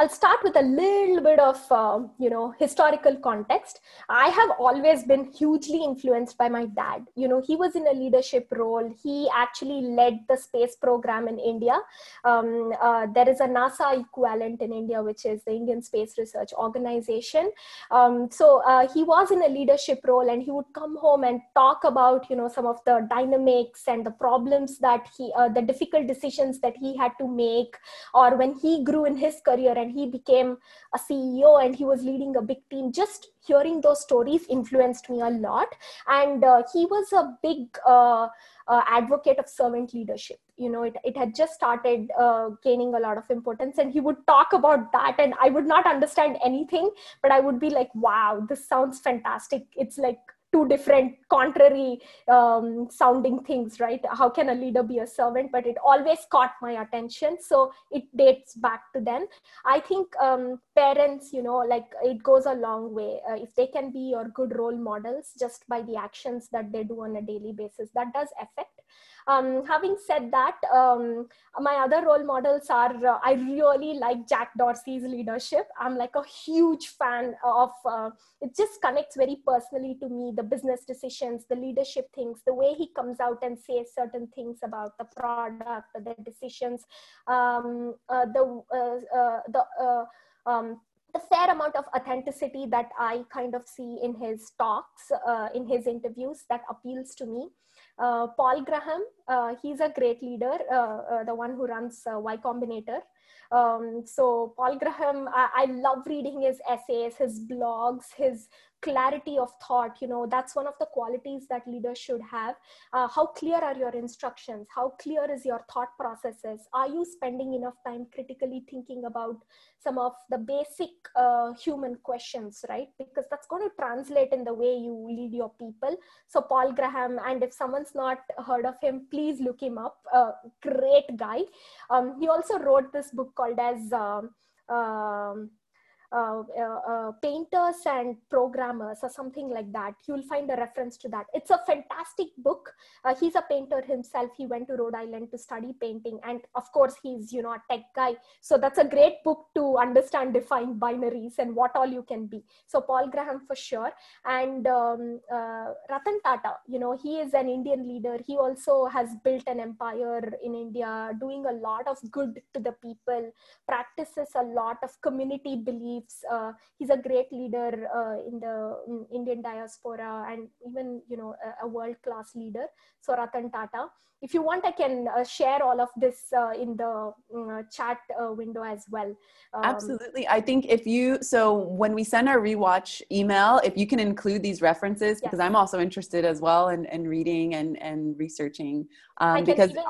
I'll start with a little bit of, uh, you know, historical context. I have always been hugely influenced by my dad. You know, he was in a leadership role. He actually led the space program in India. Um, uh, there is a NASA equivalent in India, which is the Indian Space Research Organization. Um, so uh, he was in a leadership role and he would come home and talk about, you know, some of the dynamics and the problems that he, uh, the difficult decisions that he had to make, or when he grew in his career and and he became a ceo and he was leading a big team. Just hearing those stories influenced me a lot. And uh, he was a big uh, uh, advocate of servant leadership. You know it, it had just started uh, gaining a lot of importance and he would talk about that and i would not understand anything but i would be like wow this sounds fantastic. It's like two different contrary um, sounding things right? How can a leader be a servant? But it always caught my attention so it dates back to then. I think um, parents you know like it goes a long way. Uh, if they can be your good role models just by the actions that they do on a daily basis that does affect um, having said that, um, my other role models are uh, I really like Jack Dorsey's leadership. I'm like a huge fan of uh, it. Just connects very personally to me. The business decisions, the leadership things, the way he comes out and says certain things about the product, the decisions, um, uh, the uh, uh, the uh, um, the fair amount of authenticity that I kind of see in his talks, uh, in his interviews, that appeals to me. Uh, Paul Graham, uh, he's a great leader, uh, the one who runs Y Combinator. Um, so Paul Graham, I, I, love reading his essays, his blogs, his clarity of thought you know that's one of the qualities that leaders should have. Uh, how clear are your instructions? How clear is your thought processes? Are you spending enough time critically thinking about some of the basic uh, human questions right? Because that's going to translate in the way you lead your people. So paul graham and if someone's not heard of him please look him up. Uh, great guy. Um, he also wrote this book called as um, um, uh, uh, uh, painters and programmers or something like that. You'll find a reference to that. It's a fantastic book. Uh, he's a painter himself. He went to Rhode Island to study painting. And of course, he's, you know, a tech guy. So that's a great book to understand define binaries and what all you can be. So Paul Graham for sure. And um, uh, Ratan Tata, you know, he is an Indian leader. He also has built an empire in India, doing a lot of good to the people, practices a lot of community belief beliefs. Uh, he's a great leader uh, in the in Indian diaspora and even you know a, a world class leader. So Ratan Tata. If you want, I can uh, share all of this uh, in the mm, uh, chat uh, window as well. Um, Absolutely. I think if you so when we send our rewatch email, if you can include these references because yes. I'm also interested as well in, in reading and and researching um, because even,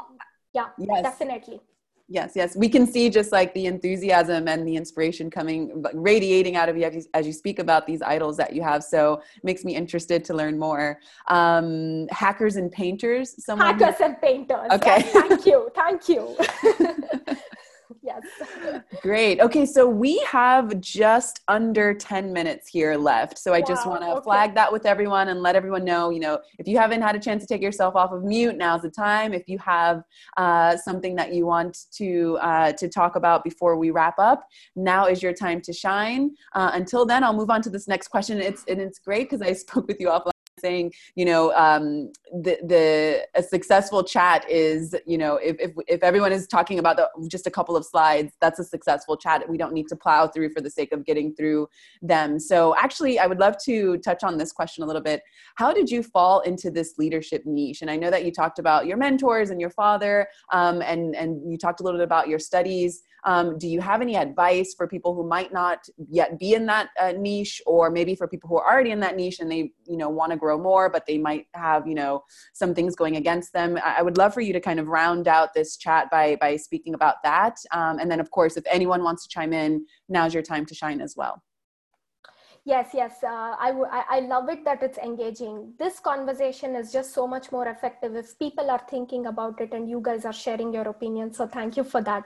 yeah yes. definitely yes yes. We can see just like the enthusiasm and the inspiration coming radiating out of you as, you as you speak about these idols that you have. So makes me interested to learn more. Um, hackers and painters someone hackers and painters. Okay. Yes, thank you. Thank you yes. Great. Okay, so we have just under 10 minutes here left. So I wow, just want to okay. flag that with everyone and let everyone know, you know, if you haven't had a chance to take yourself off of mute, now's the time. If you have uh, something that you want to uh, to talk about before we wrap up, now is your time to shine. Uh, until then, I'll move on to this next question. It's and it's great because I spoke with you offline saying you know um, the the a successful chat is you know if, if if everyone is talking about the, just a couple of slides that's a successful chat. We don't need to plow through for the sake of getting through them. So actually i would love to touch on this question a little bit. How did you fall into this leadership niche? And i know that you talked about your mentors and your father um, and and you talked a little bit about your studies um, do you have any advice for people who might not yet be in that uh, niche or maybe for people who are already in that niche and they you know want to grow more, but they might have, you know, some things going against them. I would love for you to kind of round out this chat by, by speaking about that. Um, and then of course, if anyone wants to chime in, now's your time to shine as well yes yes uh, I, w- I love it that it's engaging. This conversation is just so much more effective if people are thinking about it and you guys are sharing your opinion so thank you for that.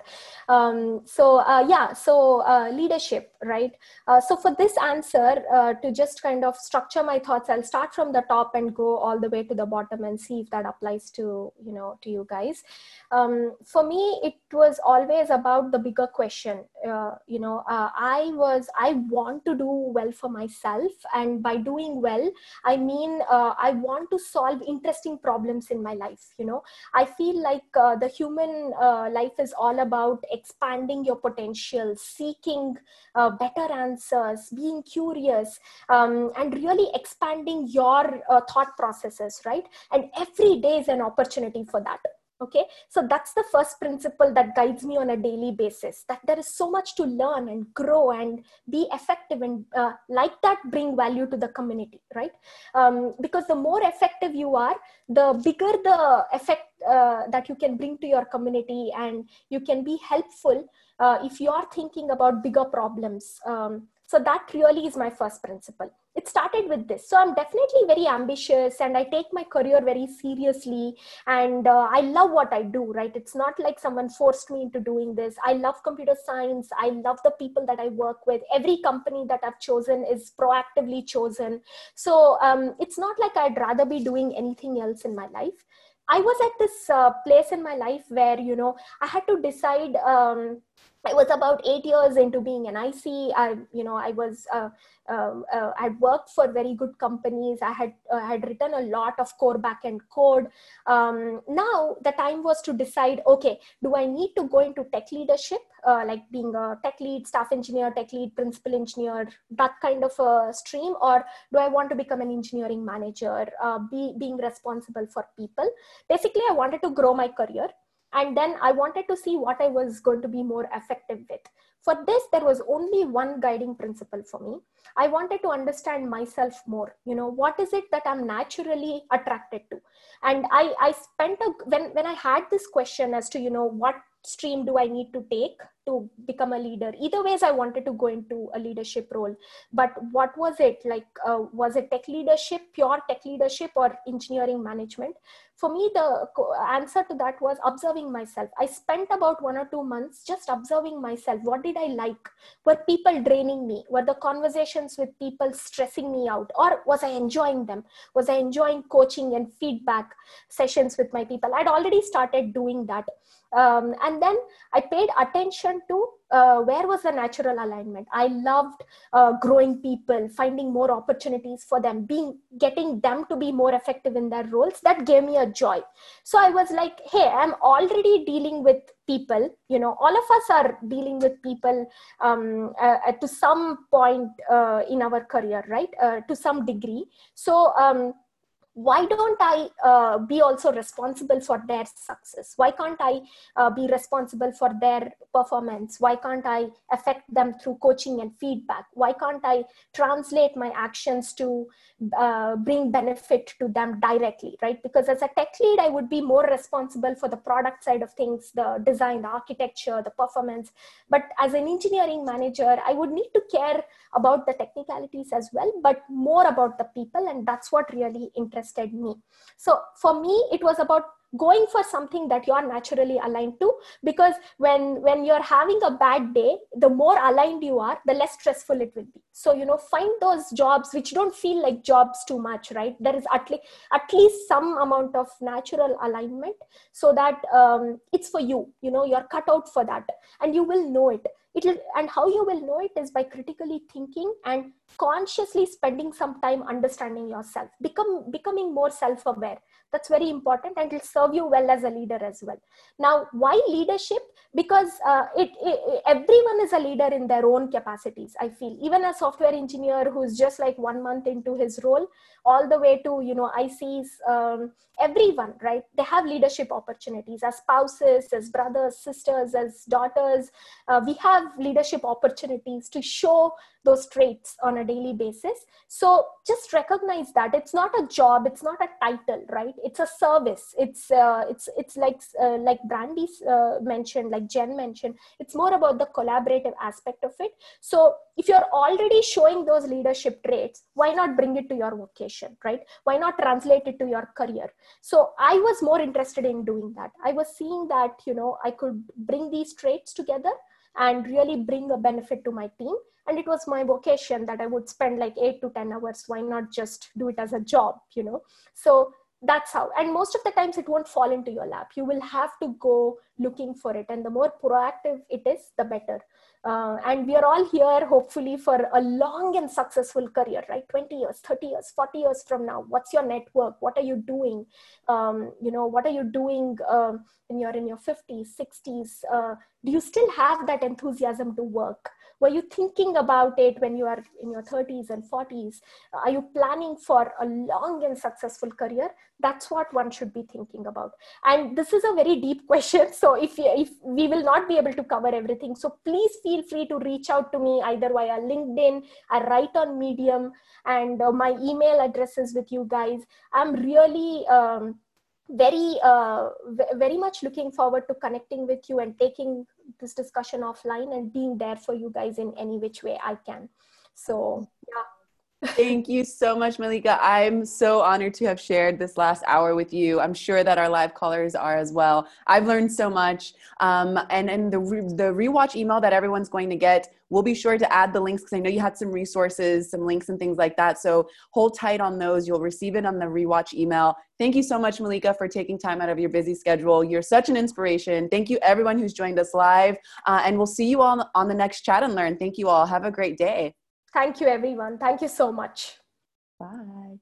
Um, so uh, yeah so uh, leadership right? Uh, so for this answer uh, to just kind of structure my thoughts i'll start from the top and go all the way to the bottom and see if that applies to you know to you guys. Um, for me it was always about the bigger question. Uh, you know i was i want to do well for myself and by doing well i mean uh, i want to solve interesting problems in my life you know. I feel like uh, the human uh, life is all about expanding your potential seeking uh, better answers being curious um, and really expanding your uh, thought processes right? And every day is an opportunity for that okay? So that's the first principle that guides me on a daily basis that there is so much to learn and grow and be effective and uh, like that bring value to the community right? Um, because the more effective you are the bigger the effect uh, that you can bring to your community and you can be helpful uh, if you are thinking about bigger problems. Um, so that really is my first principle. It started with this. So i'm definitely very ambitious and i take my career very seriously and uh, i love what i do right? It's not like someone forced me into doing this. I love computer science. I love the people that i work with. Every company that i've chosen is proactively chosen. So um, it's not like i'd rather be doing anything else in my life. I was at this uh, place in my life where you know i had to decide um, I was about eight years into being an IC. I, you know, I was, uh, um, uh, I worked for very good companies. I had, uh, had written a lot of core backend code. Um, now the time was to decide, okay, do I need to go into tech leadership, uh, like being a tech lead, staff engineer, tech lead, principal engineer, that kind of a stream, or do I want to become an engineering manager, uh, be being responsible for people? Basically, I wanted to grow my career and then i wanted to see what i was going to be more effective with. For this there was only one guiding principle for me. I wanted to understand myself more. You know what is it that i'm naturally attracted to? And i i spent a when when i had this question as to you know what stream do i need to take to become a leader. Either ways i wanted to go into a leadership role. But what was it? Like uh, was it tech leadership pure tech leadership or engineering management? For me the answer to that was observing myself. I spent about one or two months just observing myself. What did i like? Were people draining me? Were the conversations with people stressing me out? Or was i enjoying them? Was i enjoying coaching and feedback sessions with my people? I'd already started doing that. Um, and then i paid attention to uh, where was the natural alignment? I loved uh, growing people finding more opportunities for them being getting them to be more effective in their roles. That gave me a joy. So i was like hey i'm already dealing with people. You know all of us are dealing with people um, uh to some point uh, in our career right? Uh, to some degree. So um, why don't i uh, be also responsible for their success? Why can't i uh, be responsible for their performance? Why can't i affect them through coaching and feedback? Why can't i translate my actions to uh, bring benefit to them directly right? Because as a tech lead i would be more responsible for the product side of things the design the architecture the performance. But as an engineering manager i would need to care about the technicalities as well but more about the people and that's what really interests interested me. So for me it was about going for something that you are naturally aligned to because when when you're having a bad day the more aligned you are the less stressful it will be. So you know find those jobs which don't feel like jobs too much right? There is at least at least some amount of natural alignment so that um, it's for you. You know you're cut out for that and you will know it it will and how you will know it is by critically thinking and consciously spending some time understanding yourself. Become becoming more self-aware. That's very important and it'll serve you well as a leader as well. Now why leadership? Because uh, it, it, everyone is a leader in their own capacities i feel. Even a software engineer who's just like one month into his role all the way to you know ics um, everyone right? They have leadership opportunities as spouses as brothers sisters as daughters. Uh, we have leadership opportunities to show those traits on a daily basis. So just recognize that. It's not a job. It's not a title right? It's a service. It's uh, it's it's like uh, like brandy uh, mentioned like jen mentioned. It's more about the collaborative aspect of it. So if you're already showing those leadership traits why not bring it to your vocation right? Why not translate it to your career? So i was more interested in doing that. I was seeing that you know i could bring these traits together and really bring a benefit to my team. And it was my vocation that i would spend like 8 to 10 hours. Why not just do it as a job you know? So that's how. And most of the times it won't fall into your lap. You will have to go looking for it. And the more proactive it is the better uh, and we are all here hopefully for a long and successful career right? 20 years 30 years 40 years from now. What's your network? What are you doing? Um, you know what are you doing uh, when you're in your 50s 60s uh, do you still have that enthusiasm to work were you thinking about it when you are in your 30s and 40s are you planning for a long and successful career? That's what one should be thinking about. And this is a very deep question. So if if we will not be able to cover everything so please feel free to reach out to me either via linkedin i write on medium. And uh, my email address is with you guys. I'm really um, very uh, very much looking forward to connecting with you and taking this discussion offline and being there for you guys in any which way i can. So yeah Thank you so much, Malika. I'm so honored to have shared this last hour with you. I'm sure that our live callers are as well. I've learned so much. Um, and and the, re- the rewatch email that everyone's going to get, we'll be sure to add the links because I know you had some resources, some links and things like that. So hold tight on those. You'll receive it on the rewatch email. Thank you so much, Malika, for taking time out of your busy schedule. You're such an inspiration. Thank you, everyone who's joined us live. Uh, and we'll see you all on the next chat and learn. Thank you all. Have a great day. Thank you, everyone. Thank you so much. Bye.